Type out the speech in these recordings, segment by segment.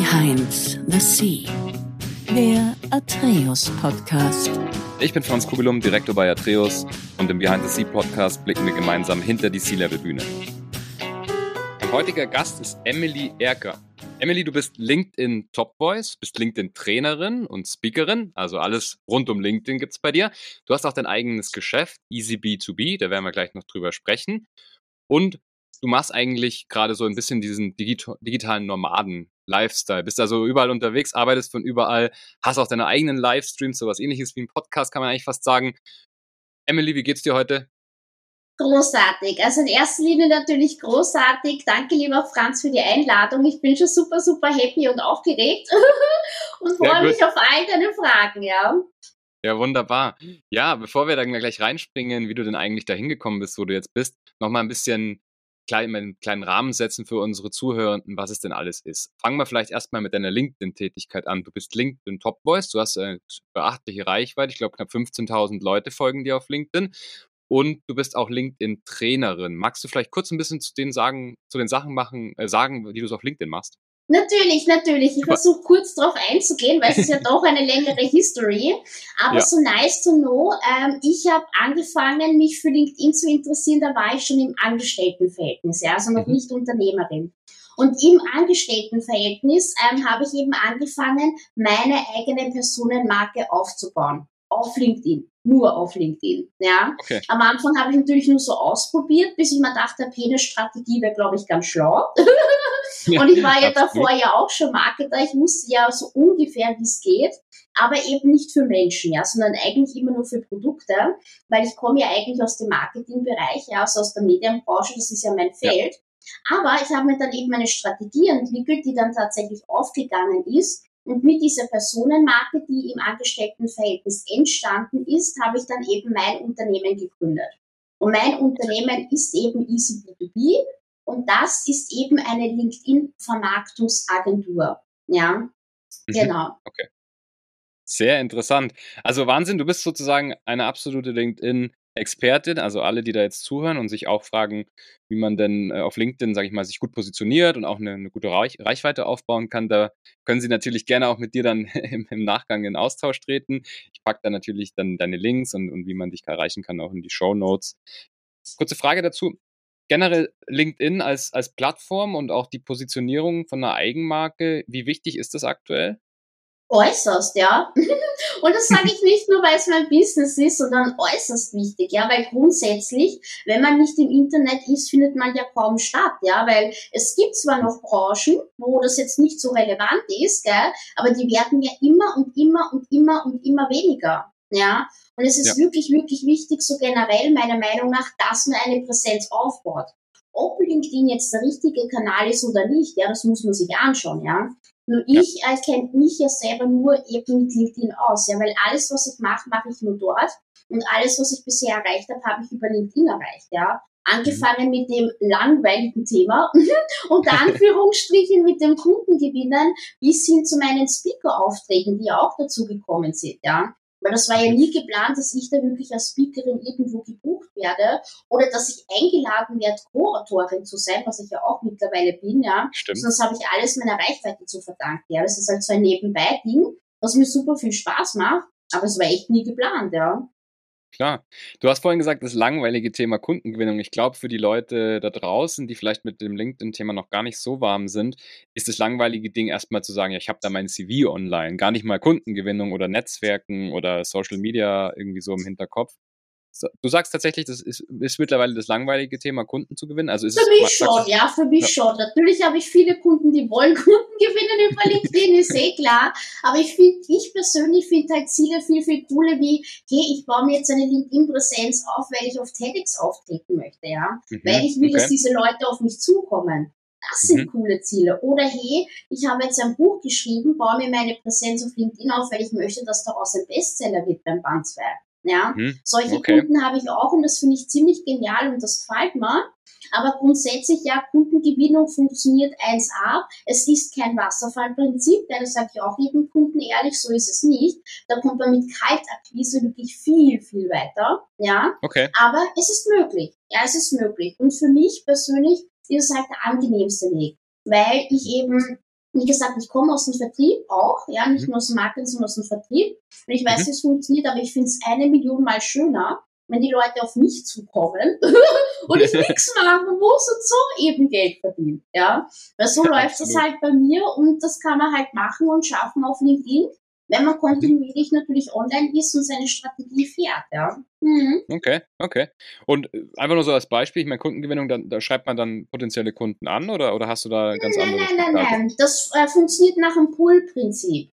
Behind the Sea, der Atreus Podcast. Ich bin Franz Kugelum, Direktor bei Atreus und im Behind the Sea Podcast blicken wir gemeinsam hinter die Sea-Level-Bühne. Mein heutiger Gast ist Emily Erker. Emily, du bist LinkedIn Top Voice, bist LinkedIn Trainerin und Speakerin, also alles rund um LinkedIn gibt es bei dir. Du hast auch dein eigenes Geschäft, Easy B2B, da werden wir gleich noch drüber sprechen. Und du machst eigentlich gerade so ein bisschen diesen digitalen Nomaden-Lifestyle. Bist also überall unterwegs, arbeitest von überall, hast auch deine eigenen Livestreams, sowas ähnliches wie ein Podcast, kann man eigentlich fast sagen. Emily, wie geht's dir heute? Großartig. Also in erster Linie natürlich großartig. Danke, lieber Franz, für die Einladung. Ich bin schon super, super happy und aufgeregt und freue mich auf all deine Fragen, ja. Ja, wunderbar. Ja, bevor wir dann gleich reinspringen, wie du denn eigentlich da hingekommen bist, wo du jetzt bist, nochmal ein bisschen klein, einen kleinen Rahmen setzen für unsere Zuhörenden, was es denn alles ist. Fangen wir vielleicht erstmal mit deiner LinkedIn-Tätigkeit an. Du bist LinkedIn Top Voice, du hast eine beachtliche Reichweite, ich glaube knapp 15.000 Leute folgen dir auf LinkedIn und du bist auch LinkedIn-Trainerin. Magst du vielleicht kurz ein bisschen zu den, sagen, zu den Sachen machen, äh, sagen, die du so auf LinkedIn machst? Natürlich, natürlich. Ich versuche kurz darauf einzugehen, weil es ist ja doch eine längere History. Aber ja. so nice to know. Ähm, ich habe angefangen, mich für LinkedIn zu interessieren, da war ich schon im Angestelltenverhältnis, ja, also noch mhm. nicht Unternehmerin. Und im Angestelltenverhältnis ähm, habe ich eben angefangen, meine eigene Personenmarke aufzubauen. Auf LinkedIn. Nur auf LinkedIn. Ja. Okay. Am Anfang habe ich natürlich nur so ausprobiert, bis ich mir dachte, eine Strategie wäre, glaube ich, ganz schlau. und ich war ja davor ja auch schon Marketer. Ich wusste ja so ungefähr, wie es geht, aber eben nicht für Menschen, ja, sondern eigentlich immer nur für Produkte, weil ich komme ja eigentlich aus dem Marketingbereich, ja, also aus der Medienbranche, das ist ja mein Feld. Ja. Aber ich habe mir dann eben eine Strategie entwickelt, die dann tatsächlich aufgegangen ist. Und mit dieser Personenmarke, die im Angestelltenverhältnis entstanden ist, habe ich dann eben mein Unternehmen gegründet. Und mein Unternehmen ist eben Easy B2B und das ist eben eine LinkedIn-Vermarktungsagentur. Ja, mhm. genau. Okay. Sehr interessant. Also Wahnsinn, du bist sozusagen eine absolute LinkedIn-Expertin. Also alle, die da jetzt zuhören und sich auch fragen, wie man denn äh, auf LinkedIn, sage ich mal, sich gut positioniert und auch eine, eine gute Reich Reichweite aufbauen kann, da können sie natürlich gerne auch mit dir dann im, im Nachgang in Austausch treten. Ich packe da natürlich dann deine Links und, und wie man dich erreichen kann, auch in die Show Notes. Kurze Frage dazu generell LinkedIn als, als Plattform und auch die Positionierung von einer Eigenmarke, wie wichtig ist das aktuell? Äußerst, ja. Und das sage ich nicht nur, weil es mein Business ist, sondern äußerst wichtig, ja, weil grundsätzlich, wenn man nicht im Internet ist, findet man ja kaum statt, ja, weil es gibt zwar noch Branchen, wo das jetzt nicht so relevant ist, gell, aber die werden ja immer und immer und immer und immer weniger, ja. Und es ist ja. wirklich, wirklich wichtig, so generell meiner Meinung nach, dass man eine Präsenz aufbaut. Ob LinkedIn jetzt der richtige Kanal ist oder nicht, ja, das muss man sich anschauen, ja. Nur ich äh, kenne mich ja selber nur eben mit LinkedIn aus, ja, weil alles, was ich mache, mache ich nur dort. Und alles, was ich bisher erreicht habe, habe ich über LinkedIn erreicht, ja. Angefangen mit dem langweiligen Thema, unter Anführungsstrichen mit dem Kundengewinnen, bis hin zu meinen Speaker-Aufträgen, die auch dazu gekommen sind, ja. Weil das war ja nie geplant, dass ich da wirklich als Speakerin irgendwo gebucht werde oder dass ich eingeladen werde, Co-Autorin zu sein, was ich ja auch mittlerweile bin, ja. Stimmt. Sonst habe ich alles meiner Reichweite zu verdanken, ja. Das ist halt so ein Nebenbei-Ding, was mir super viel Spaß macht, aber es war echt nie geplant, ja. Klar. Du hast vorhin gesagt, das langweilige Thema Kundengewinnung. Ich glaube, für die Leute da draußen, die vielleicht mit dem LinkedIn-Thema noch gar nicht so warm sind, ist das langweilige Ding erstmal zu sagen, ja, ich habe da mein CV online, gar nicht mal Kundengewinnung oder Netzwerken oder Social Media irgendwie so im Hinterkopf. Du sagst tatsächlich, das ist, ist mittlerweile das langweilige Thema, Kunden zu gewinnen. Also ist für mich schon, ja, für mich ja. schon. Natürlich habe ich viele Kunden, die wollen Kunden gewinnen über LinkedIn, ist eh klar. Aber ich finde, ich persönlich finde halt Ziele viel, viel cooler wie, hey, ich baue mir jetzt eine LinkedIn-Präsenz auf, weil ich auf TEDx auftreten möchte, ja. Mhm, weil ich will, okay. dass diese Leute auf mich zukommen. Das sind mhm. coole Ziele. Oder hey, ich habe jetzt ein Buch geschrieben, baue mir meine Präsenz auf LinkedIn auf, weil ich möchte, dass daraus ein Bestseller wird beim Band 2. Ja, hm, solche okay. Kunden habe ich auch und das finde ich ziemlich genial und das gefällt mir. Aber grundsätzlich, ja, Kundengewinnung funktioniert 1A. Es ist kein Wasserfallprinzip, denn das sage ich auch jedem Kunden ehrlich, so ist es nicht. Da kommt man mit Kaltakquise wirklich viel, viel weiter. Ja, okay. aber es ist möglich. Ja, es ist möglich. Und für mich persönlich ist es halt der angenehmste Weg, weil ich eben Wie gesagt, ich komme aus dem Vertrieb auch, ja, nicht mhm. nur aus dem Marketing, sondern aus dem Vertrieb. Und ich weiß, mhm. wie es funktioniert, aber ich finde es eine Million Mal schöner, wenn die Leute auf mich zukommen und ich nichts machen muss und so eben Geld verdienen. Ja, weil so läuft das halt bei mir und das kann man halt machen und schaffen auf LinkedIn wenn man kontinuierlich natürlich online ist und seine Strategie fährt. Ja. Mhm. Okay, okay. Und äh, einfach nur so als Beispiel, ich meine Kundengewinnung, da, da schreibt man dann potenzielle Kunden an oder, oder hast du da ganz nein, anderes? Nein, nein, nein, nein. Das äh, funktioniert nach dem Pull-Prinzip.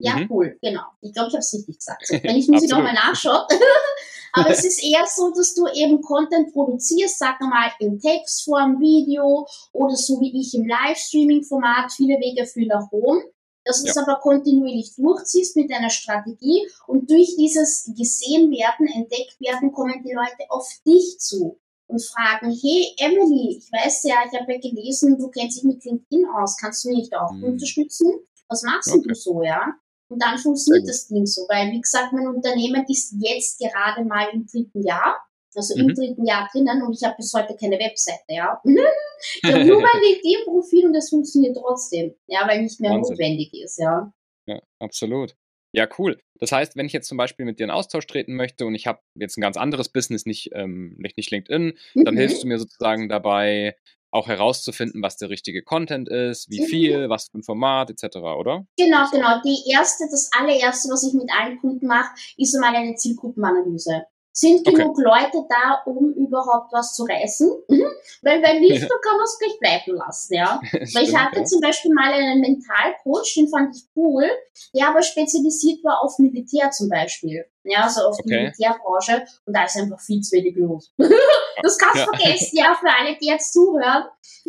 Ja, mhm. Pull, genau. Ich glaube, ich habe es richtig gesagt. So, wenn ich muss ich nochmal nachschauen. Aber es ist eher so, dass du eben Content produzierst, sag mal in Textform, Video oder so wie ich im Livestreaming-Format, viele Wege führen nach Rom dass du es aber kontinuierlich durchziehst mit deiner Strategie und durch dieses gesehen werden, entdeckt werden, kommen die Leute auf dich zu und fragen, hey Emily, ich weiß ja, ich habe ja gelesen, du kennst dich mit LinkedIn aus, kannst du mich da auch mhm. unterstützen? Was machst okay. du so, ja? Und dann funktioniert das Ding so, weil wie gesagt, mein Unternehmen ist jetzt gerade mal im dritten Jahr also mhm. im dritten Jahr drinnen und ich habe bis heute keine Webseite, ja. ich habe nur mein LinkedIn-Profil und das funktioniert trotzdem, ja, weil nicht mehr Wahnsinn. notwendig ist, ja. Ja, absolut. Ja, cool. Das heißt, wenn ich jetzt zum Beispiel mit dir in Austausch treten möchte und ich habe jetzt ein ganz anderes Business, nicht, ähm, nicht, nicht LinkedIn, mhm. dann hilfst du mir sozusagen dabei, auch herauszufinden, was der richtige Content ist, wie mhm. viel, was für ein Format etc., oder? Genau, genau. Die erste, das allererste, was ich mit allen Kunden mache, ist einmal eine Zielgruppenanalyse. Sind genug okay. Leute da, um überhaupt was zu reißen? Mhm. Weil wenn nicht, dann kann man es gleich bleiben lassen, ja. Stimmt, Weil ich hatte ja. zum Beispiel mal einen Mentalcoach, den fand ich cool, der aber spezialisiert war auf Militär zum Beispiel. Ja, also auf okay. die Militärbranche und da ist einfach viel zu wenig los. das kannst du ja. vergessen, ja, für alle, die jetzt zuhören.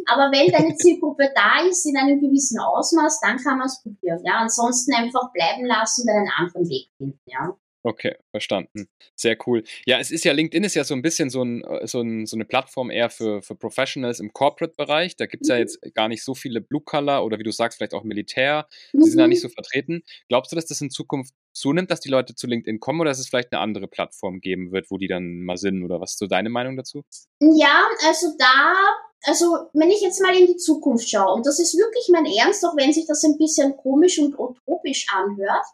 Aber wenn deine Zielgruppe da ist, in einem gewissen Ausmaß, dann kann man es probieren, ja. Ansonsten einfach bleiben lassen und einen anderen Weg finden, ja. Okay, verstanden. Sehr cool. Ja, es ist ja, LinkedIn ist ja so ein bisschen so, ein, äh, so, ein, so eine Plattform eher für, für Professionals im Corporate-Bereich. Da gibt es ja mhm. jetzt gar nicht so viele Blue-Color oder wie du sagst, vielleicht auch Militär. Die sind da nicht mhm. so vertreten. Glaubst du, dass das in Zukunft zunimmt, dass die Leute zu LinkedIn kommen oder dass es vielleicht eine andere Plattform geben wird, wo die dann mal sind? Oder was ist so deine Meinung dazu? Ja, also da also wenn ich jetzt mal in die Zukunft schaue, und das ist wirklich mein Ernst, auch wenn sich das ein bisschen komisch und utopisch anhört,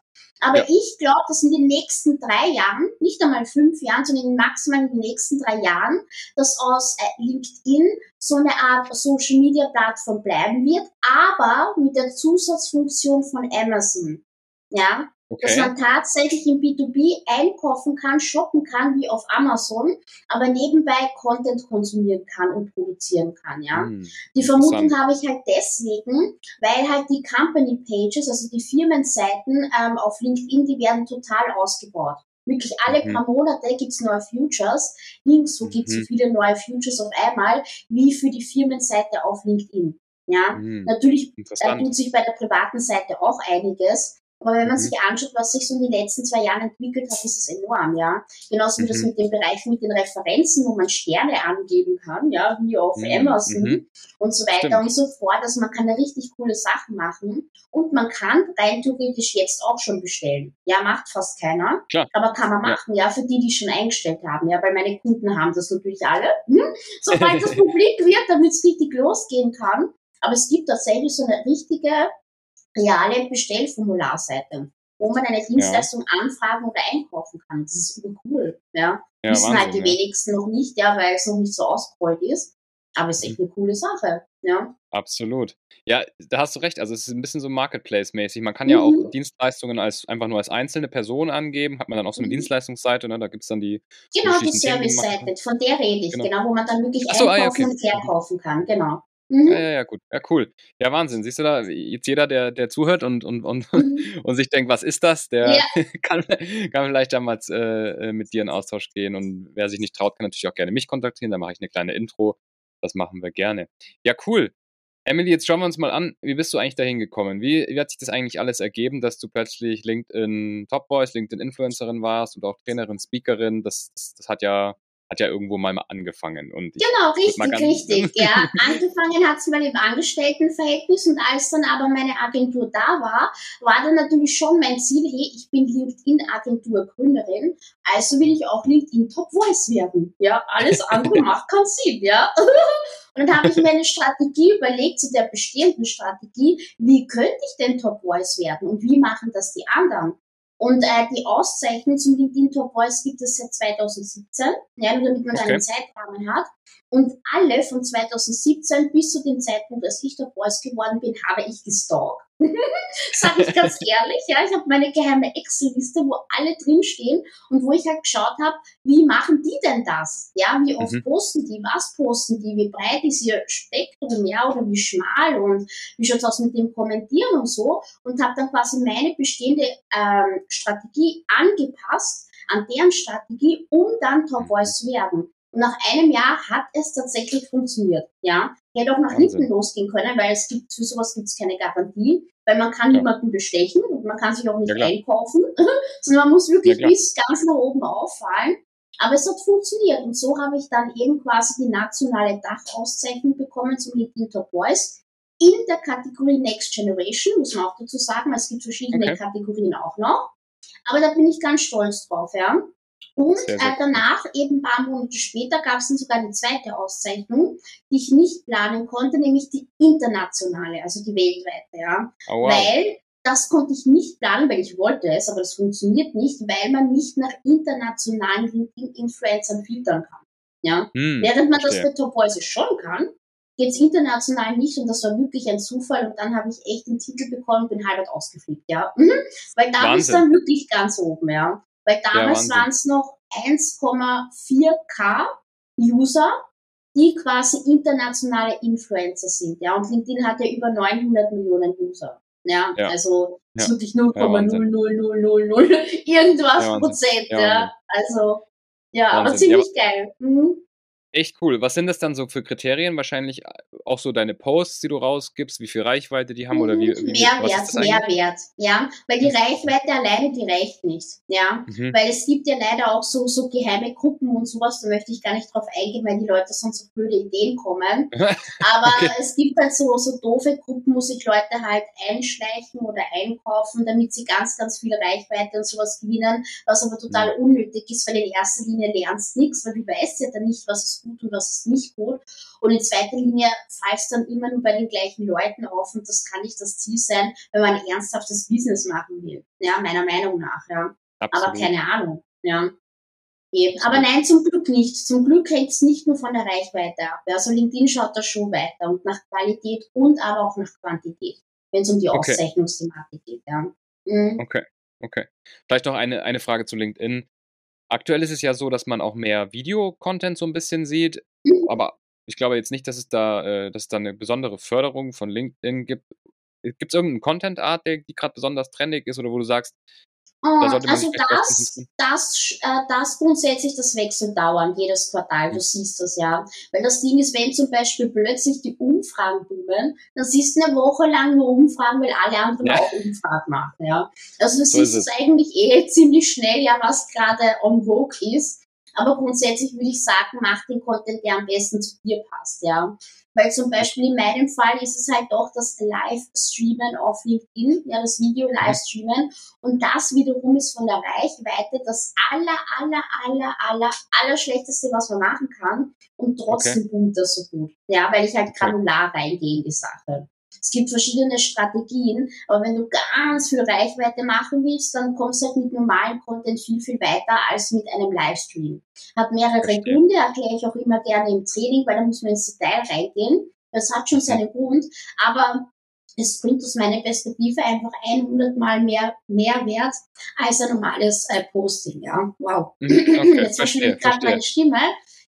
aber ja. ich glaube, dass in den nächsten drei Jahren, nicht einmal fünf Jahren, sondern maximal in den nächsten drei Jahren, dass aus äh, LinkedIn so eine Art Social Media Plattform bleiben wird, aber mit der Zusatzfunktion von Amazon. Ja, Okay. Dass man tatsächlich im B2B einkaufen kann, shoppen kann, wie auf Amazon, aber nebenbei Content konsumieren kann und produzieren kann, ja. Hm, die Vermutung habe ich halt deswegen, weil halt die Company Pages, also die Firmenseiten ähm, auf LinkedIn, die werden total ausgebaut. Wirklich alle mhm. paar Monate gibt's neue Futures. Nirgendwo mhm. gibt's so viele neue Futures auf einmal wie für die Firmenseite auf LinkedIn. Ja, mhm. natürlich äh, tut sich bei der privaten Seite auch einiges, aber wenn man mhm. sich anschaut, was sich so in den letzten zwei Jahren entwickelt hat, ist es enorm, ja. Genauso wie mhm. das mit den Bereichen mit den Referenzen, wo man Sterne angeben kann, ja, wie auf mhm. Amazon mhm. und so weiter Stimmt. und so fort. Also man kann da richtig coole Sachen machen und man kann rein theoretisch jetzt auch schon bestellen. Ja, macht fast keiner, Klar. aber kann man machen, ja. ja, für die, die schon eingestellt haben, ja, weil meine Kunden haben das natürlich alle. Hm? Sobald das publik wird, damit es richtig losgehen kann. Aber es gibt tatsächlich so eine richtige reale Bestellformularseite, wo man eine Dienstleistung ja. anfragen oder einkaufen kann. Das ist super cool. Ja. ja Wissen Wahnsinn, halt die ja. wenigsten noch nicht, ja, weil es noch nicht so ausgerollt ist. Aber es ist echt mhm. eine coole Sache. Ja. Absolut. Ja, da hast du recht. Also es ist ein bisschen so Marketplace-mäßig. Man kann ja auch mhm. Dienstleistungen als einfach nur als einzelne Person angeben. Hat man dann auch so eine mhm. Dienstleistungsseite, ne? Da gibt es dann die. Genau, die Service-Seite, von der rede ich, genau. genau, wo man dann wirklich so, einkaufen ah, ja, okay. und verkaufen kann, genau. Mhm. Ja, ja, ja, gut. Ja, cool. Ja, Wahnsinn. Siehst du da, jetzt jeder, der, der zuhört und, und, und, mhm. und sich denkt, was ist das, der ja. kann, kann vielleicht damals äh, mit dir in Austausch gehen. Und wer sich nicht traut, kann natürlich auch gerne mich kontaktieren. Da mache ich eine kleine Intro. Das machen wir gerne. Ja, cool. Emily, jetzt schauen wir uns mal an, wie bist du eigentlich dahin gekommen? Wie, wie hat sich das eigentlich alles ergeben, dass du plötzlich LinkedIn Top Boys, LinkedIn Influencerin warst und auch Trainerin, Speakerin? Das, das, das hat ja hat ja irgendwo mal angefangen. Und genau, richtig, richtig. Ja, angefangen hat es mal im Angestelltenverhältnis und als dann aber meine Agentur da war, war dann natürlich schon mein Ziel, hey, ich bin LinkedIn-Agentur-Gründerin, also will ich auch LinkedIn Top Voice werden. Ja, alles andere macht keinen Sinn, ja. Und dann habe ich mir eine Strategie überlegt, zu der bestehenden Strategie, wie könnte ich denn Top Voice werden und wie machen das die anderen? Und äh, die Auszeichnung zum LinkedIn Top Voice gibt es seit 2017, ja, nur damit man okay. einen Zeitrahmen hat. Und alle von 2017 bis zu dem Zeitpunkt, als ich Top Voice geworden bin, habe ich gestalkt. Sag ich ganz ehrlich, ja, ich habe meine geheime Excel-Liste, wo alle drinstehen und wo ich halt geschaut habe, wie machen die denn das? Ja, wie oft mhm. posten die, was posten die, wie breit ist ihr Spektrum, ja, oder wie schmal und wie schaut's aus mit dem Kommentieren und so und habe dann quasi meine bestehende ähm, Strategie angepasst an deren Strategie, um dann Top Voice zu werden. Und nach einem Jahr hat es tatsächlich funktioniert. Ja, hätte auch nach Wahnsinn. hinten losgehen können, weil es gibt für sowas gibt es keine Garantie, weil man kann ja. niemanden bestechen und man kann sich auch nicht ja, einkaufen, sondern man muss wirklich ja, bis ganz nach oben auffallen. Aber es hat funktioniert und so habe ich dann eben quasi die nationale Dachauszeichnung bekommen zum LinkedIn Top Voice in der Kategorie Next Generation, muss man auch dazu sagen, weil es gibt verschiedene okay. Kategorien auch noch. Aber da bin ich ganz stolz drauf, ja. Und sehr, sehr äh, danach, eben ein paar Monate später, gab es dann sogar eine zweite Auszeichnung, die ich nicht planen konnte, nämlich die internationale, also die weltweite, ja. Oh, wow. Weil das konnte ich nicht planen, weil ich wollte es, aber das funktioniert nicht, weil man nicht nach internationalen LinkedIn-Influencern filtern kann. Ja? Hm, Während man verstehe. das bei Top Voices schon kann, geht es international nicht und das war wirklich ein Zufall und dann habe ich echt den Titel bekommen und bin halb ausgefliegt, ja. Mhm. Weil da ist dann wirklich ganz oben, ja. Weil damals ja, waren es noch 1,4k User, die quasi internationale Influencer sind. Ja, und LinkedIn hat ja über 900 Millionen User. Ja, ja. also ja. ist wirklich 0,00000 irgendwas Prozent. Ja, also ja, Wahnsinn. aber ziemlich geil. Mhm. Echt cool. Was sind das dann so für Kriterien? Wahrscheinlich äh, auch so deine Posts, die du rausgibst, wie viel Reichweite die haben oder wie? wie Mehrwert, Mehrwert, ja. Weil die mhm. Reichweite alleine, die reicht nicht, ja. Mhm. Weil es gibt ja leider auch so, so geheime Gruppen und sowas, da möchte ich gar nicht drauf eingehen, weil die Leute sonst auf blöde Ideen kommen. Aber okay. es gibt halt so, so doofe Gruppen, wo sich Leute halt einschleichen oder einkaufen, damit sie ganz, ganz viel Reichweite und sowas gewinnen, was aber total mhm. unnötig ist, weil in erster Linie lernst nichts, weil du weißt ja dann nicht, was es gut und was ist nicht gut. Und in zweiter Linie fallst dann immer nur bei den gleichen Leuten auf und das kann nicht das Ziel sein, wenn man ein ernsthaftes Business machen will. Ja, meiner Meinung nach, ja. Absolut. Aber keine Ahnung, ja. Eben. Aber nein, zum Glück nicht. Zum Glück hängt es nicht nur von der Reichweite ab. Also LinkedIn schaut da schon weiter und nach Qualität und aber auch nach Quantität, wenn es um die okay. Auszeichnungsthematik geht. Ja. Mhm. Okay, okay. Vielleicht noch eine, eine Frage zu LinkedIn. Aktuell ist es ja so, dass man auch mehr Video-Content so ein bisschen sieht, mhm. aber ich glaube jetzt nicht, dass es da, äh, dass es da eine besondere Förderung von LinkedIn gibt. Gibt es irgendeinen Content-Art, der die gerade besonders trendig ist oder wo du sagst, da man also das, das, äh, das grundsätzlich, das wechselt dauernd, jedes Quartal, du mhm. siehst das ja. Weil das Ding ist, wenn zum Beispiel plötzlich die Umfragen boomen, dann siehst du eine Woche lang nur Umfragen, weil alle anderen ja. auch Umfragen machen, ja. Also du so siehst es eigentlich eh ziemlich schnell, ja, was gerade on vogue ist. Aber grundsätzlich würde ich sagen, mach den Content, der am besten zu dir passt, ja. Weil zum Beispiel in meinem Fall ist es halt doch das Live-Streamen auf LinkedIn, ja, das Video-Live-Streamen. Und das wiederum ist von der Reichweite das aller, aller, aller, aller, aller schlechteste, was man machen kann. Und trotzdem okay. boomt das so gut. Ja, weil ich halt granular reingehe in die Sache. Es gibt verschiedene Strategien, aber wenn du ganz viel Reichweite machen willst, dann kommst du halt mit normalem Content viel, viel weiter als mit einem Livestream. Hat mehrere Gründe, erkläre ich auch immer gerne im Training, weil da muss man ins Detail reingehen. Das hat schon seinen Grund, aber es bringt aus meiner Perspektive einfach 100 Mal mehr Mehrwert als ein normales äh, Posting. Ja, wow. Mhm, okay, Jetzt verschwindet gerade meine Stimme.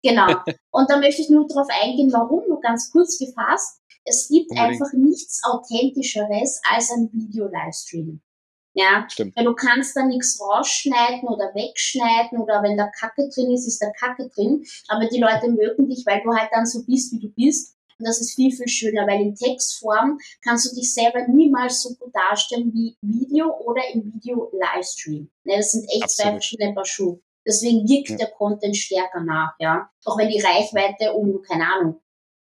Genau. Und da möchte ich nur darauf eingehen, warum, nur ganz kurz gefasst. Es gibt Unbedingt. einfach nichts Authentischeres als ein Video-Livestream. Ja, Stimmt. weil du kannst da nichts rausschneiden oder wegschneiden oder wenn da Kacke drin ist, ist da Kacke drin. Aber die Leute mögen dich, weil du halt dann so bist, wie du bist. Und das ist viel, viel schöner, weil in Textform kannst du dich selber niemals so gut darstellen wie Video oder im Video-Livestream. Ne, das sind echt Absolut. zwei verschiedene Paar Schuhe. Deswegen wirkt ja. der Content stärker nach, ja. Auch wenn die Reichweite um, keine Ahnung,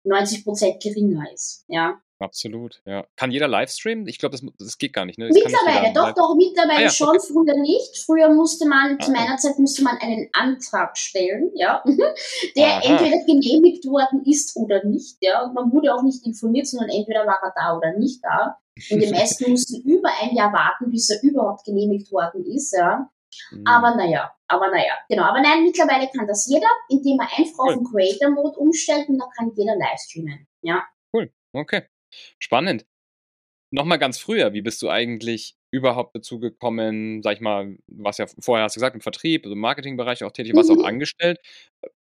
90 Prozent geringer ist. Ja. Absolut, ja. Kann jeder Livestreamen? Ich glaube, das, das geht gar nicht, ne? Das mittlerweile, doch, doch, mittlerweile ah, ja, schon, okay. früher nicht. Früher musste man, ah, zu meiner Zeit musste man einen Antrag stellen, ja, der Aha. entweder genehmigt worden ist oder nicht, ja. Und man wurde auch nicht informiert, sondern entweder war er da oder nicht da. Und die meisten mussten über ein Jahr warten, bis er überhaupt genehmigt worden ist, ja. Mhm. Aber naja, aber naja, genau. Aber nein, mittlerweile kann das jeder, indem er einfach cool. auf den Creator Mode umstellt und dann kann jeder live streamen. Ja. Cool, okay. Spannend. Nochmal ganz früher, wie bist du eigentlich überhaupt dazu gekommen, sag ich mal, was ja vorher hast du gesagt, im Vertrieb, also im Marketingbereich auch tätig, warst mhm. auch angestellt.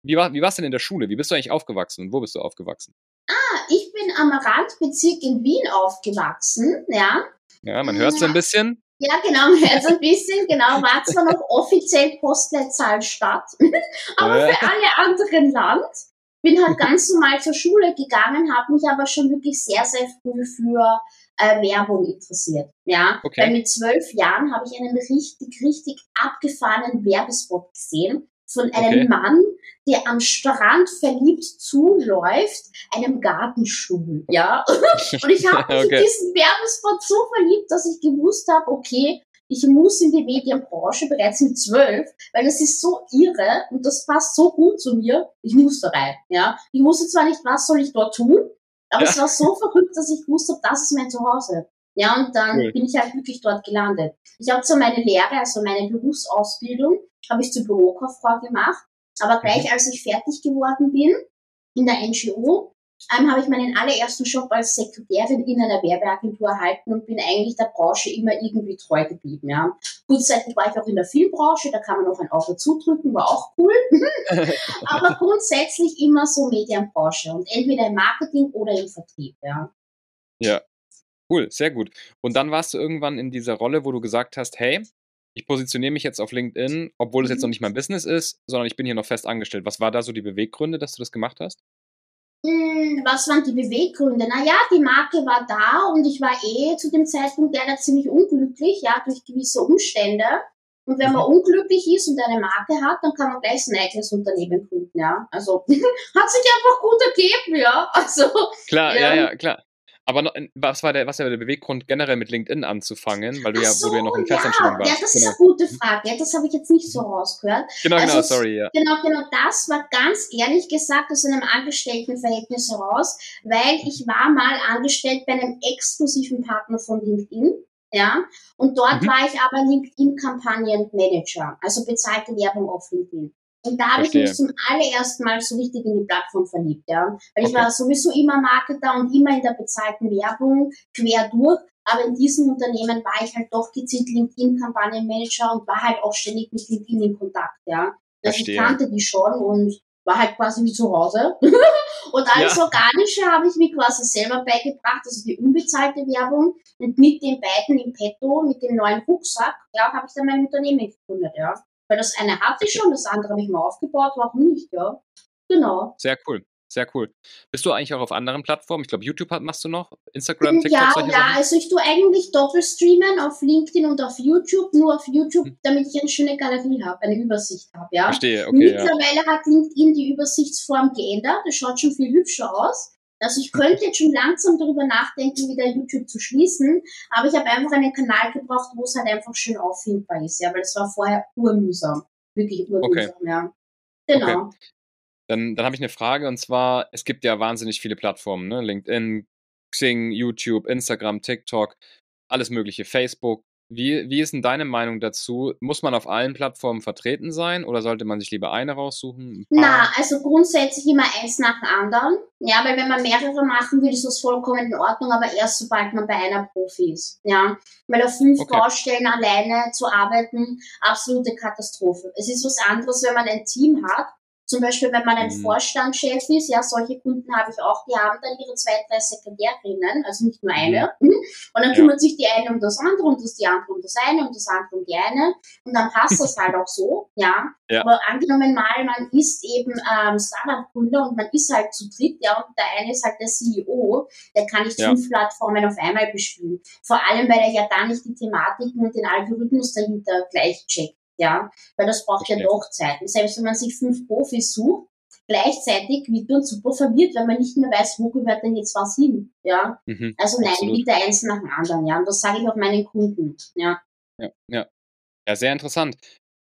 Wie war wie war's denn in der Schule? Wie bist du eigentlich aufgewachsen und wo bist du aufgewachsen? Ah, ich bin am Randbezirk in Wien aufgewachsen, ja. Ja, man hört es ein bisschen. Ja, genau, es ein bisschen, genau, war zwar noch offiziell Postleitzahl Stadt, aber für alle anderen Land bin halt ganz normal zur Schule gegangen, habe mich aber schon wirklich sehr, sehr früh für äh, Werbung interessiert. Ja, okay. weil mit zwölf Jahren habe ich einen richtig, richtig abgefahrenen Werbespot gesehen von einem okay. Mann, der am Strand verliebt zuläuft, einem Gartenstuhl, ja. Und ich habe mich okay. in diesen Werbespot so verliebt, dass ich gewusst habe, okay, ich muss in die Medienbranche bereits mit zwölf, weil das ist so irre und das passt so gut zu mir. Ich muss da rein, ja. Ich wusste zwar nicht, was soll ich dort tun, aber ja. es war so verrückt, dass ich wusste, das ist mein Zuhause. Ja, und dann cool. bin ich halt wirklich dort gelandet. Ich habe zwar meine Lehre, also meine Berufsausbildung, habe ich zur Bürokauffrau gemacht, aber gleich mhm. als ich fertig geworden bin in der NGO, ähm, habe ich meinen allerersten Job als Sekretärin in einer Werbeagentur erhalten und bin eigentlich der Branche immer irgendwie treu geblieben. Ja. Kurzzeitig war ich auch in der Filmbranche, da kann man noch ein Auto zudrücken, war auch cool. Aber grundsätzlich immer so Medienbranche und entweder im Marketing oder im Vertrieb. Ja. Ja, cool, sehr gut. Und dann warst du irgendwann in dieser Rolle, wo du gesagt hast, hey, ich positioniere mich jetzt auf LinkedIn, obwohl es jetzt noch mhm. nicht mein Business ist, sondern ich bin hier noch fest angestellt. Was war da so die Beweggründe, dass du das gemacht hast? Hm, was waren die Beweggründe? Naja, die Marke war da und ich war eh zu dem Zeitpunkt leider ziemlich unglücklich, ja, durch gewisse Umstände. Und wenn man mhm. unglücklich ist und eine Marke hat, dann kann man gleich sein eigenes Unternehmen gründen, ja. Also, hat sich einfach gut ergeben, ja. Also. Klar, ja, ja, ja klar. Aber noch, was war der, was war der Beweggrund, generell mit LinkedIn anzufangen, weil du, ja, so, wo du ja noch in Festanstellung ja, warst? Ja, das genau. ist eine gute Frage. Ja, das habe ich jetzt nicht so rausgehört. Genau, genau also, genau, sorry, ja. Genau, genau, das war ganz ehrlich gesagt aus einem Angestelltenverhältnis heraus, weil ich war mal angestellt bei einem exklusiven Partner von LinkedIn. Ja, und dort mhm. war ich aber LinkedIn-Kampagnenmanager, also bezahlte Werbung auf LinkedIn. Und da habe ich mich zum allerersten Mal so richtig in die Plattform verliebt, ja. Weil ich war sowieso immer Marketer und immer in der bezahlten Werbung quer durch. Aber in diesem Unternehmen war ich halt doch gezielt LinkedIn-Kampagnenmanager und war halt auch ständig mit LinkedIn in Kontakt, ja. Also ich kannte die schon und war halt quasi wie zu Hause. und alles ja. Organische habe ich mir quasi selber beigebracht, also die unbezahlte Werbung. Und mit den beiden im Petto, mit dem neuen Rucksack, ja, habe ich dann mein Unternehmen gegründet, ja. Weil das eine hatte ich schon, das andere habe ich mal aufgebaut, warum nicht, ja. Genau. Sehr cool. Sehr cool. Bist du eigentlich auch auf anderen Plattformen? Ich glaube, YouTube machst du noch, Instagram, TikTok, Ja, ja, Sachen? also ich tue eigentlich doppelstreamen auf LinkedIn und auf YouTube, nur auf YouTube, hm. damit ich eine schöne Galerie habe, eine Übersicht habe, ja. Verstehe, okay. Mittlerweile ja. hat LinkedIn die Übersichtsform geändert, das schaut schon viel hübscher aus. Also ich könnte jetzt schon langsam darüber nachdenken, wieder YouTube zu schließen, aber ich habe einfach einen Kanal gebraucht, wo es halt einfach schön auffindbar ist, ja, weil es war vorher urmühsam. Wirklich urmühsam, okay. ja. Genau. Okay. Dann, dann habe ich eine Frage und zwar, es gibt ja wahnsinnig viele Plattformen, ne? LinkedIn, Xing, YouTube, Instagram, TikTok, alles mögliche, Facebook. Wie, wie ist denn deine Meinung dazu? Muss man auf allen Plattformen vertreten sein oder sollte man sich lieber eine raussuchen? Ein Na, also grundsätzlich immer eins nach dem anderen. Ja, weil wenn man mehrere machen will, ist das vollkommen in Ordnung, aber erst sobald man bei einer Profi ist. Ja, weil auf fünf okay. Baustellen alleine zu arbeiten, absolute Katastrophe. Es ist was anderes, wenn man ein Team hat zum Beispiel, wenn man ein mhm. Vorstandschef ist, ja, solche Kunden habe ich auch, die haben dann ihre zwei, drei Sekretärinnen, also nicht nur eine. Mhm. Und dann kümmert sich die eine um das andere und das die andere um das eine und das andere um die eine. Und dann passt das halt auch so, ja. ja. Aber angenommen mal, man ist eben ähm, Startup-Gründer und man ist halt zu dritt, ja, und der eine ist halt der CEO, der kann nicht ja. fünf Plattformen auf einmal bespielen. Vor allem, weil er ja gar nicht die Thematiken und den Algorithmus dahinter gleich checkt ja, weil das braucht ja doch Zeit. Und selbst wenn man sich fünf Profis sucht, gleichzeitig wird man super verwirrt, wenn man nicht mehr weiß, wo gehört denn jetzt was hin. Ja. Mhm, also nein, absolut. bitte eins nach dem anderen, ja. Und das sage ich auch meinen Kunden. Ja. Ja, ja. Ja, sehr interessant.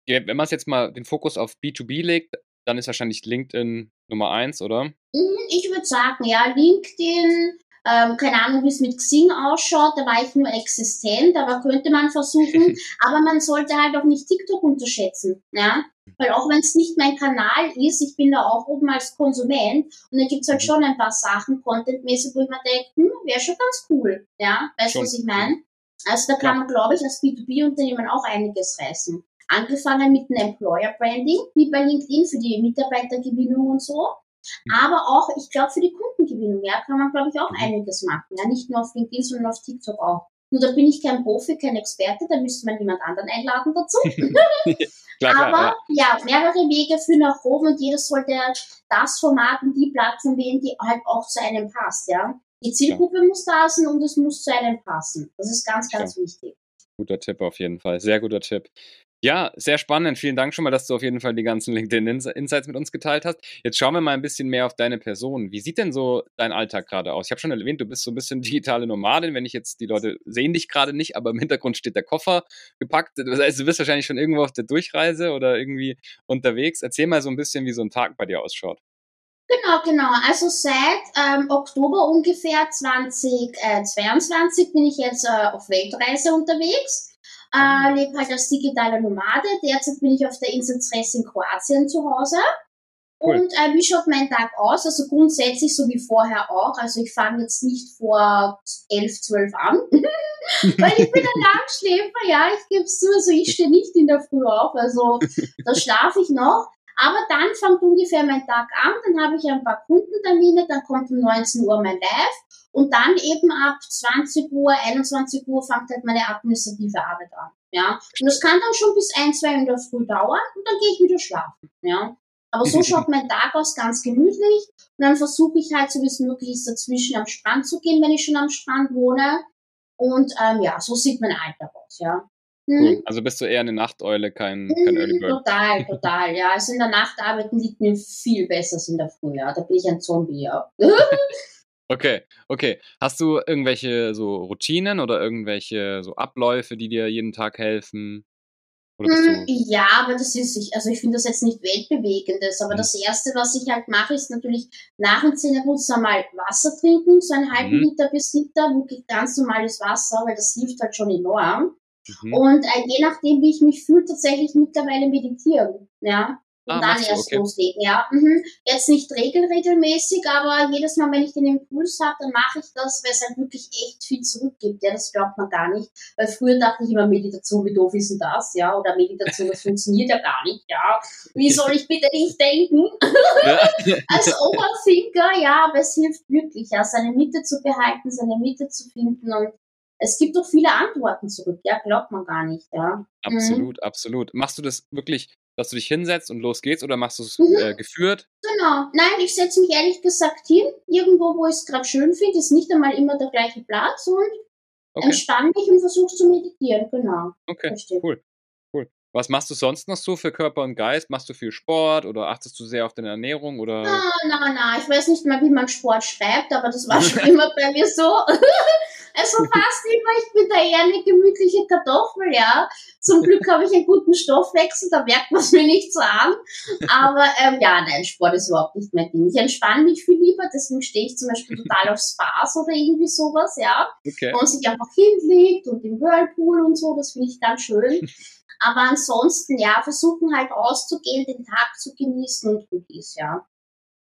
Wenn man es jetzt mal den Fokus auf B2B legt, dann ist wahrscheinlich LinkedIn Nummer eins, oder? Mhm, ich würde sagen, ja, LinkedIn, ähm, keine Ahnung, wie es mit Xing ausschaut, da war ich nur existent, aber könnte man versuchen. aber man sollte halt auch nicht TikTok unterschätzen, ja. Weil auch wenn es nicht mein Kanal ist, ich bin da auch oben als Konsument und da gibt es halt mhm. schon ein paar Sachen, contentmäßig, wo ich mir denke, hm, wäre schon ganz cool, ja. Weißt du, was ich meine? Also da kann man, glaube ich, als B2B-Unternehmen auch einiges reißen. Angefangen mit einem Employer Branding, wie bei LinkedIn für die Mitarbeitergewinnung und so. Mhm. Aber auch, ich glaube, für die Kundengewinnung, ja, kann man, glaube ich, auch mhm. einiges machen. Ja, nicht nur auf LinkedIn, sondern auf TikTok auch. Nur da bin ich kein Profi, kein Experte, da müsste man jemand anderen einladen dazu. klar, Aber ja. ja. mehrere Wege führen nach oben und jedes sollte das Format und die Plattform wählen, die halt auch zu einem passt, ja. Die Zielgruppe ja. muss da sein und es muss zu einem passen. Das ist ganz, ganz ja. wichtig. Guter Tipp auf jeden Fall. Sehr guter Tipp. Ja, sehr spannend. Vielen Dank schon mal, dass du auf jeden Fall die ganzen LinkedIn-Insights mit uns geteilt hast. Jetzt schauen wir mal ein bisschen mehr auf deine Person. Wie sieht denn so dein Alltag gerade aus? Ich habe schon erwähnt, du bist so ein bisschen digitale Nomadin. Wenn ich jetzt, die Leute sehen dich gerade nicht, aber im Hintergrund steht der Koffer gepackt. Das heißt, du bist wahrscheinlich schon irgendwo auf der Durchreise oder irgendwie unterwegs. Erzähl mal so ein bisschen, wie so ein Tag bei dir ausschaut. Genau, genau. Also seit ähm, Oktober ungefähr 2022 bin ich jetzt äh, auf Weltreise unterwegs. Äh, lebe halt als digitale Nomade. Derzeit bin ich auf der Insel Zres in Kroatien zu Hause. Cool. Und äh, wie schaut mein Tag aus? Also grundsätzlich so wie vorher auch. Also ich fange jetzt nicht vor 11, 12 an, weil ich bin ein Langschläfer, ja, ich gebe es zu. Also ich stehe nicht in der Früh auf, also da schlafe ich noch. Aber dann fängt ungefähr mein Tag an, dann habe ich ein paar Kundentermine, dann kommt um 19 Uhr mein Live und dann eben ab 20 Uhr, 21 Uhr fängt halt meine administrative Arbeit an. Ja, und das kann dann schon bis ein, zwei in der Früh dauern und dann gehe ich wieder schlafen. Ja, aber so schaut mein Tag aus, ganz gemütlich. Und dann versuche ich halt, so wie es möglich ist, dazwischen am Strand zu gehen, wenn ich schon am Strand wohne. Und ähm, ja, so sieht mein Alltag aus, ja. Cool. Mhm. Also bist du eher eine Nachteule, kein, kein Early Bird? Total, total, ja. Also in der Nacht arbeiten liegt mir viel besser als in der Früh, ja. Da bin ich ein Zombie, ja. okay, okay. Hast du irgendwelche so Routinen oder irgendwelche so Abläufe, die dir jeden Tag helfen? Hm, ja, aber das ist, ich, also ich finde das jetzt nicht weltbewegendes, aber mhm. das erste, was ich halt mache, ist natürlich nach dem Zähneputzen einmal Wasser trinken, so einen halben mhm. Liter bis Liter, wirklich ganz normales Wasser, weil das hilft halt schon enorm. Mhm. Und äh, je nachdem, wie ich mich fühle, tatsächlich mittlerweile meditieren. Ja. Und ah, dann erst okay. loslegen, ja. Mhm. Jetzt nicht regelregelmäßig, aber jedes Mal, wenn ich den Impuls habe, dann mache ich das, weil es halt wirklich echt viel zurückgibt. Ja, das glaubt man gar nicht. Weil früher dachte ich immer, Meditation, wie doof ist denn das? Ja, oder Meditation, das funktioniert ja gar nicht, ja. Wie soll ich bitte nicht denken? Als Overthinker, ja, aber es hilft wirklich, ja, seine Mitte zu behalten, seine Mitte zu finden und es gibt doch viele Antworten zurück, ja, glaubt man gar nicht, ja. Absolut, mhm. absolut. Machst du das wirklich, dass du dich hinsetzt und los geht's oder machst du es mhm. äh, geführt? Genau. Nein, ich setze mich ehrlich gesagt hin, irgendwo, wo ich es gerade schön finde, ist nicht einmal immer der gleiche Platz und okay. entspann mich und versuche zu meditieren, genau. Okay, Richtig. cool. Was machst du sonst noch so für Körper und Geist? Machst du viel Sport oder achtest du sehr auf deine Ernährung oder? Na, na, na, ich weiß nicht mal, wie man Sport schreibt, aber das war schon immer bei mir so. also fast immer, ich bin da eher eine gemütliche Kartoffel, ja. Zum Glück habe ich einen guten Stoffwechsel, da merkt man es mir nicht so an. Aber ähm, ja, nein, Sport ist überhaupt nicht mein Ding. Ich entspanne mich viel lieber, deswegen stehe ich zum Beispiel total auf Spaß oder irgendwie sowas, ja. Okay. Wo man sich einfach hinlegt und im Whirlpool und so, das finde ich ganz schön. Aber ansonsten, ja, versuchen halt rauszugehen, den Tag zu genießen und gut ist, ja.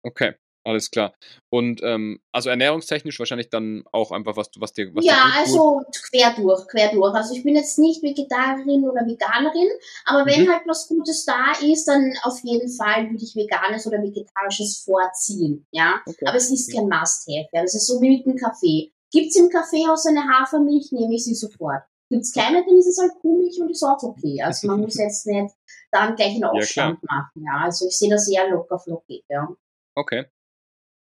Okay, alles klar. Und ähm, also ernährungstechnisch wahrscheinlich dann auch einfach was, was dir was Ja, dir also quer durch, quer durch. Also ich bin jetzt nicht Vegetarierin oder Veganerin, aber wenn mhm. halt was Gutes da ist, dann auf jeden Fall würde ich Veganes oder Vegetarisches vorziehen. Ja, okay. aber es ist kein Must-have. Ja. Das ist so wie mit dem Kaffee. Gibt's im Kaffeehaus eine Hafermilch, nehme ich sie sofort. Gibt es keine, dann ist es halt Kuhmilch und ist auch okay. Also man muss jetzt nicht dann gleich einen Aufstand ja, machen. Ja, also ich sehe das eher locker flockig, ja. Okay.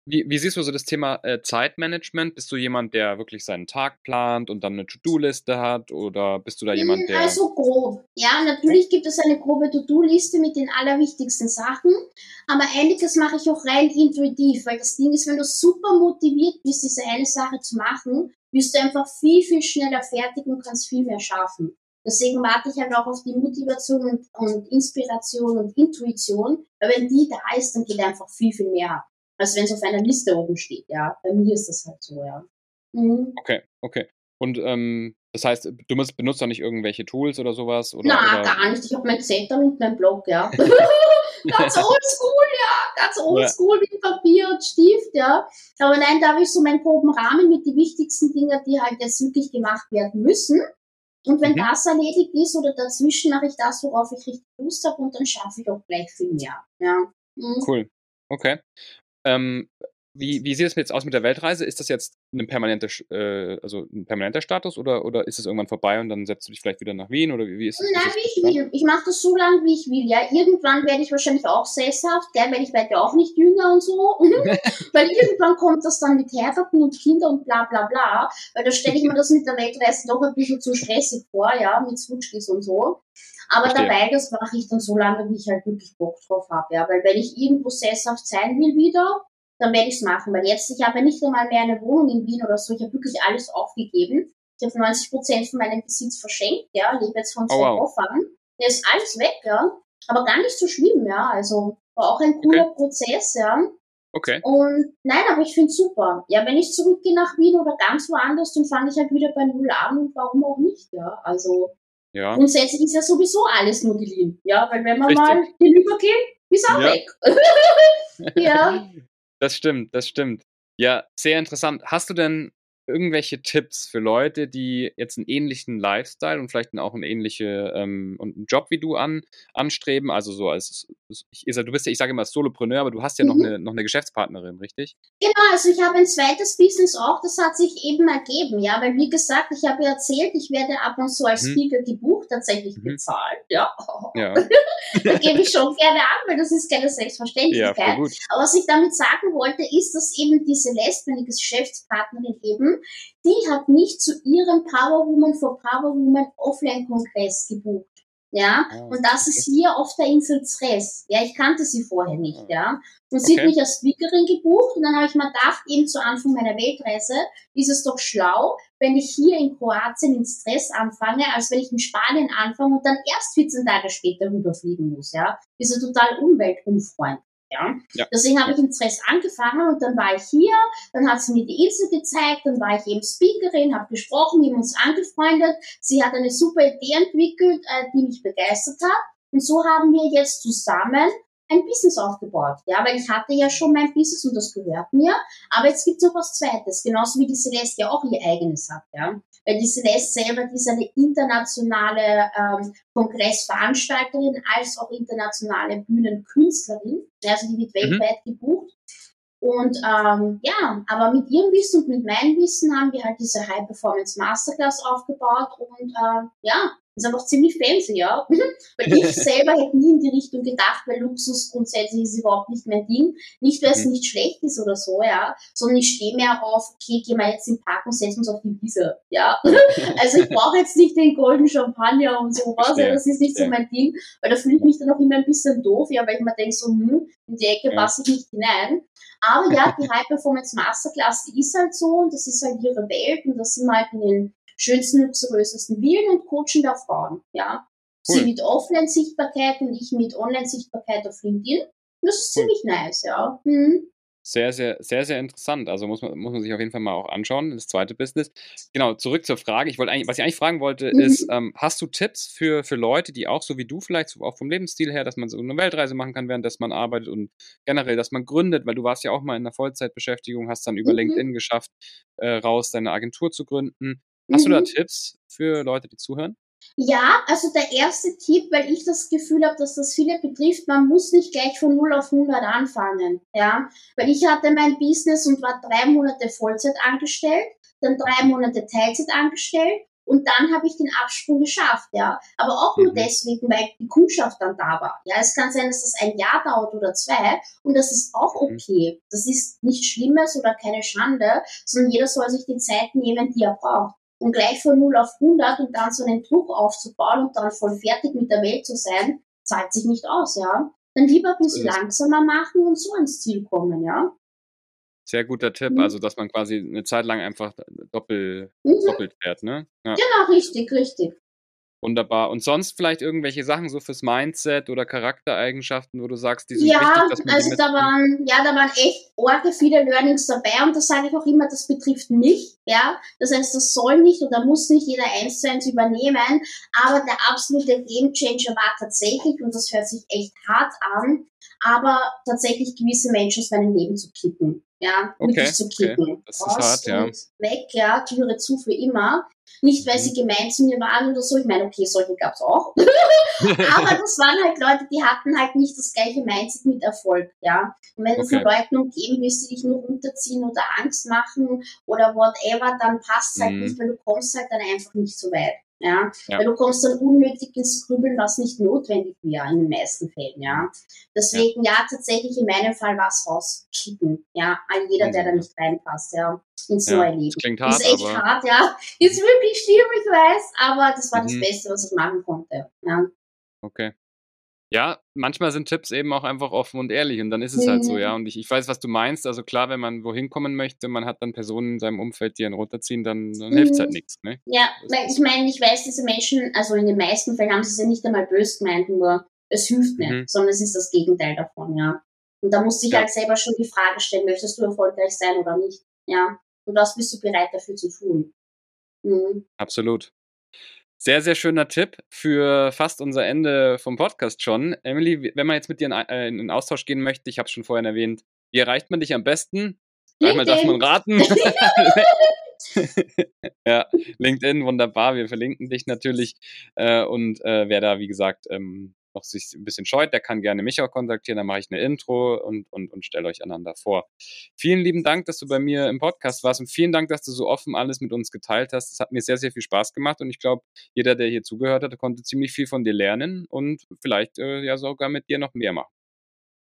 Wie, wie, siehst du so das Thema äh, Zeitmanagement? Bist du jemand, der wirklich seinen Tag plant und dann eine To-Do-Liste hat? Oder bist du da jemand, hm, der. Also grob. Ja, natürlich gibt es eine grobe To-Do-Liste mit den allerwichtigsten Sachen. Aber einiges mache ich auch rein intuitiv, weil das Ding ist, wenn du super motiviert bist, diese eine Sache zu machen, bist du einfach viel, viel schneller fertig und kannst viel mehr schaffen. Deswegen warte ich halt auch auf die Motivation und, und Inspiration und Intuition, weil wenn die da ist, dann geht einfach viel, viel mehr als wenn es auf einer Liste oben steht, ja. Bei mir ist das halt so, ja. Mhm. Okay, okay. Und ähm, das heißt, du benutzt doch nicht irgendwelche Tools oder sowas? Oder, Na, oder? gar nicht. Ich habe mein Zettel und mein Blog, ja. ganz oldschool, ja. Ganz oldschool ja. mit Papier und Stift, ja. Aber nein, da habe ich so meinen groben Rahmen mit den wichtigsten Dingen, die halt jetzt wirklich gemacht werden müssen. Und wenn mhm. das erledigt ist oder dazwischen mache ich das, worauf ich richtig Lust habe und dann schaffe ich auch gleich viel mehr. Ja. Mhm. Cool. Okay. Ähm, wie, wie sieht es jetzt aus mit der Weltreise? Ist das jetzt ein permanenter, äh, also ein permanenter Status oder, oder ist es irgendwann vorbei und dann setzt du dich vielleicht wieder nach Wien oder wie, wie ist es? Nein, wie ich will. Ich mache das so lange, wie ich will. Ja, irgendwann werde ich wahrscheinlich auch sesshaft, gell, weil ich werde ja auch nicht jünger und so. weil irgendwann kommt das dann mit Heiraten und Kinder und bla bla bla. Weil da stelle ich mir das mit der Weltreise doch ein bisschen zu stressig vor, ja, mit Switchkis und so. Aber Verstehe. dabei, das mache ich dann so lange, wie ich halt wirklich Bock drauf habe. Ja, weil wenn ich irgendwo sesshaft sein will wieder, dann werde ich es machen. Weil jetzt, ich habe ja nicht einmal mehr eine Wohnung in Wien oder so, ich habe wirklich alles aufgegeben. Ich habe 90 Prozent von meinem Besitz verschenkt, ja, lebe jetzt von oh, zwei oh, wow. Der ist alles weg, ja. Aber gar nicht so schlimm, ja. Also war auch ein cooler okay. Prozess, ja. Okay. Und nein, aber ich finde es super. Ja, wenn ich zurückgehe nach Wien oder ganz woanders, dann fange ich halt wieder bei Null an und warum auch nicht, ja. Also ja. Grundsätzlich ist ja sowieso alles nur geliehen. Ja, weil wenn man Richtig. mal hinübergeht, ist auch ja. weg. ja. Das stimmt, das stimmt. Ja, sehr interessant. Hast du denn irgendwelche Tipps für Leute, die jetzt einen ähnlichen Lifestyle und vielleicht auch einen ähnlichen ähm, einen Job wie du an, anstreben? Also so als ich, du bist ja, ich sage immer Solopreneur, aber du hast ja mhm. noch, eine, noch eine Geschäftspartnerin, richtig? Genau, also ich habe ein zweites Business auch, das hat sich eben ergeben, ja, weil wie gesagt, ich habe ja erzählt, ich werde ab und zu als mhm. Speaker gebucht, tatsächlich mhm. bezahlt, ja. ja. da gebe ich schon gerne an, weil das ist keine Selbstverständlichkeit. Ja, gut. Aber was ich damit sagen wollte, ist, dass eben diese Lesben, die Geschäftspartnerin eben, die hat mich zu ihrem Power Woman for Power Woman Offline-Kongress gebucht. Ja, oh, und das ist hier auf der Insel Zres. Ja, ich kannte sie vorher nicht, ja. Und sie okay. hat mich als Speakerin gebucht und dann habe ich mir gedacht, eben zu Anfang meiner Weltreise, ist es doch schlau, wenn ich hier in Kroatien in Stress anfange, als wenn ich in Spanien anfange und dann erst 14 Tage später rüberfliegen muss, ja. Das ist ja total umweltunfreundlich. Ja? ja. Deswegen habe ich im Stress angefangen und dann war ich hier, dann hat sie mir die Insel gezeigt, dann war ich eben Speakerin, habe gesprochen, wir haben uns angefreundet. Sie hat eine super Idee entwickelt, äh, die mich begeistert hat. Und so haben wir jetzt zusammen ein Business aufgebaut. Ja, weil ich hatte ja schon mein Business und das gehört mir. Aber jetzt gibt es noch was Zweites, genauso wie die Celeste ja auch ihr eigenes hat. Ja, weil die Celeste selber, die ist eine internationale ähm, Kongressveranstalterin als auch internationale Bühnenkünstlerin. Also die wird mhm. weltweit gebucht. Und ähm, ja, aber mit ihrem Wissen und mit meinem Wissen haben wir halt diese High Performance Masterclass aufgebaut und äh, ja, ist einfach ziemlich fancy, ja. weil ich selber hätte nie in die Richtung gedacht, weil Luxus grundsätzlich ist überhaupt nicht mein Ding. Nicht, weil es mhm. nicht schlecht ist oder so, ja, sondern ich stehe mehr auf, okay, gehen wir jetzt in den Park und setzen uns auf die Wiese, ja. also ich brauche jetzt nicht den golden Champagner und sowas, ja, das ist nicht so mein Ding, weil da fühle ich mich dann auch immer ein bisschen doof, ja, weil ich mir denke so, hm, in die Ecke passe ich nicht hinein. Aber ja, die High Performance Masterclass, die ist halt so und das ist halt ihre Welt und das sind halt in den schönsten, luxuriösesten Villen und coachen da Frauen, ja. Cool. Sie mit Offline-Sichtbarkeit und ich mit Online-Sichtbarkeit auf LinkedIn. Das ist cool. ziemlich nice, ja. Mhm. Sehr, sehr, sehr, sehr interessant. Also muss man, muss man sich auf jeden Fall mal auch anschauen, das zweite Business. Genau, zurück zur Frage. Ich wollte eigentlich, was ich eigentlich fragen wollte, mhm. ist, ähm, hast du Tipps für, für Leute, die auch so wie du vielleicht, so auch vom Lebensstil her, dass man so eine Weltreise machen kann, während man arbeitet und generell, dass man gründet, weil du warst ja auch mal in einer Vollzeitbeschäftigung, hast dann über mhm. LinkedIn geschafft, äh, raus deine Agentur zu gründen. Hast mhm. du da mhm. Tipps für Leute, die zuhören? Ja, also der erste Tipp, weil ich das Gefühl habe, dass das viele betrifft, man muss nicht gleich von 0 auf 100 anfangen, ja, weil ich hatte mein Business und war drei Monate Vollzeit angestellt, dann drei Monate Teilzeit angestellt und dann habe ich den Absprung geschafft, ja. Aber auch nur mhm. deswegen, weil die Kundschaft dann da war. Ja, es kann sein, dass das ein Jahr dauert oder zwei und das ist auch mhm. okay. Das ist nichts Schlimmes oder keine Schande, sondern jeder soll sich die Zeit nehmen, die er braucht. Und gleich von 0 auf 100 und dann so einen Druck aufzubauen und dann voll fertig mit der Welt zu sein, zahlt sich nicht aus, ja. Dann lieber ein bisschen langsamer machen und so ans Ziel kommen, ja. Sehr guter Tipp, mhm. also dass man quasi eine Zeit lang einfach doppel, mhm. doppelt fährt, ne? Ja. Genau, richtig, richtig. Wunderbar. Und sonst vielleicht irgendwelche Sachen so fürs Mindset oder Charaktereigenschaften, wo du sagst, die sind ja, wichtig, dass man also da waren, ja, da waren echt orge viele Learnings dabei und das sage ich auch immer, das betrifft mich, ja. Das heißt, das soll nicht oder muss nicht jeder eins zu eins übernehmen, aber der absolute Gamechanger war tatsächlich, und das hört sich echt hart an, aber tatsächlich gewisse Menschen aus meinem Leben zu kicken. Ja, okay, wirklich zu kicken. Okay. Das ist hart, ja. Weg, ja, Türe zu für immer. Nicht, weil sie mhm. gemein zu mir waren oder so. Ich meine, okay, solche gab's auch. Aber das waren halt Leute, die hatten halt nicht das gleiche Mindset mit Erfolg, ja. Und wenn okay. du von Leuten umgeben bist, die dich nur runterziehen oder Angst machen oder whatever, dann passt es halt mhm. nicht, weil du kommst halt dann einfach nicht so weit. Ja? ja? Weil du kommst dann unnötig ins Grübeln, was nicht notwendig wäre in den meisten Fällen, ja. Deswegen, ja, ja tatsächlich in meinem Fall war es rauskicken, ja. An jeder, der da nicht reinpasst, ja. Ins ja, neue Leben. Das klingt hart, ist echt hart, ja. Ist wirklich schlimm, ich weiß, aber das war mhm. das Beste, was ich machen konnte, ja. Okay. Ja, manchmal sind Tipps eben auch einfach offen und ehrlich und dann ist es halt so, ja. Mhm. Und ich, ich weiß, was du meinst. Also klar, wenn man wohin kommen möchte, man hat dann Personen in seinem Umfeld, die einen runterziehen, dann, dann hilft es halt mhm. nichts. Ne? Ja, weil ich meine, ich weiß, diese Menschen, also in den meisten Fällen haben sie es ja nicht einmal böse gemeint, nur es hilft nicht, mhm. sondern es ist das Gegenteil davon, ja. Und da muss sich ja. halt selber schon die Frage stellen, möchtest du erfolgreich sein oder nicht? Ja. Und was bist du bereit dafür zu tun? Mhm. Absolut. Sehr, sehr schöner Tipp für fast unser Ende vom Podcast schon. Emily, wenn man jetzt mit dir in, äh, in Austausch gehen möchte, ich habe es schon vorhin erwähnt, wie erreicht man dich am besten? Einmal darf man raten. ja, LinkedIn, wunderbar. Wir verlinken dich natürlich. Äh, und äh, wer da, wie gesagt, ähm, noch sich ein bisschen scheut, der kann gerne mich auch kontaktieren, dann mache ich eine Intro und, und, und stelle euch einander vor. Vielen lieben Dank, dass du bei mir im Podcast warst und vielen Dank, dass du so offen alles mit uns geteilt hast. Es hat mir sehr, sehr viel Spaß gemacht und ich glaube, jeder, der hier zugehört hat, konnte ziemlich viel von dir lernen und vielleicht äh, ja sogar mit dir noch mehr machen.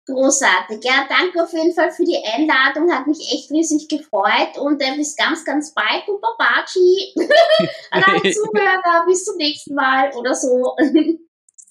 Großartig. Ja, danke auf jeden Fall für die Einladung. Hat mich echt riesig gefreut. Und äh, bis ganz, ganz bald. Du Babaci. An alle Zuhörer. Bis zum nächsten Mal oder so.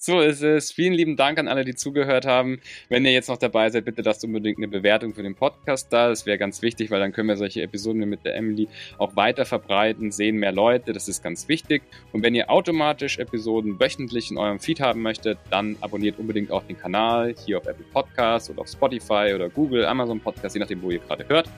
So ist es. Vielen lieben Dank an alle, die zugehört haben. Wenn ihr jetzt noch dabei seid, bitte lasst unbedingt eine Bewertung für den Podcast da. Das wäre ganz wichtig, weil dann können wir solche Episoden mit der Emily auch weiter verbreiten, sehen mehr Leute. Das ist ganz wichtig. Und wenn ihr automatisch Episoden wöchentlich in eurem Feed haben möchtet, dann abonniert unbedingt auch den Kanal hier auf Apple Podcasts oder auf Spotify oder Google, Amazon Podcast, je nachdem, wo ihr gerade hört.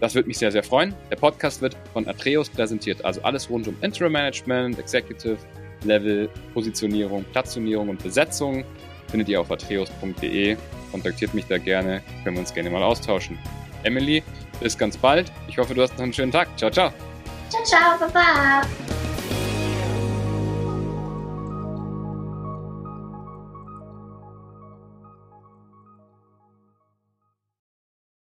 Das würde mich sehr, sehr freuen. Der Podcast wird von Atreus präsentiert, also alles rund um Interim Management, Executive, Level, Positionierung, Platzionierung und Besetzung findet ihr auf atreus.de. Kontaktiert mich da gerne, können wir uns gerne mal austauschen. Emily, bis ganz bald. Ich hoffe, du hast noch einen schönen Tag. Ciao, ciao. Ciao, ciao, baba.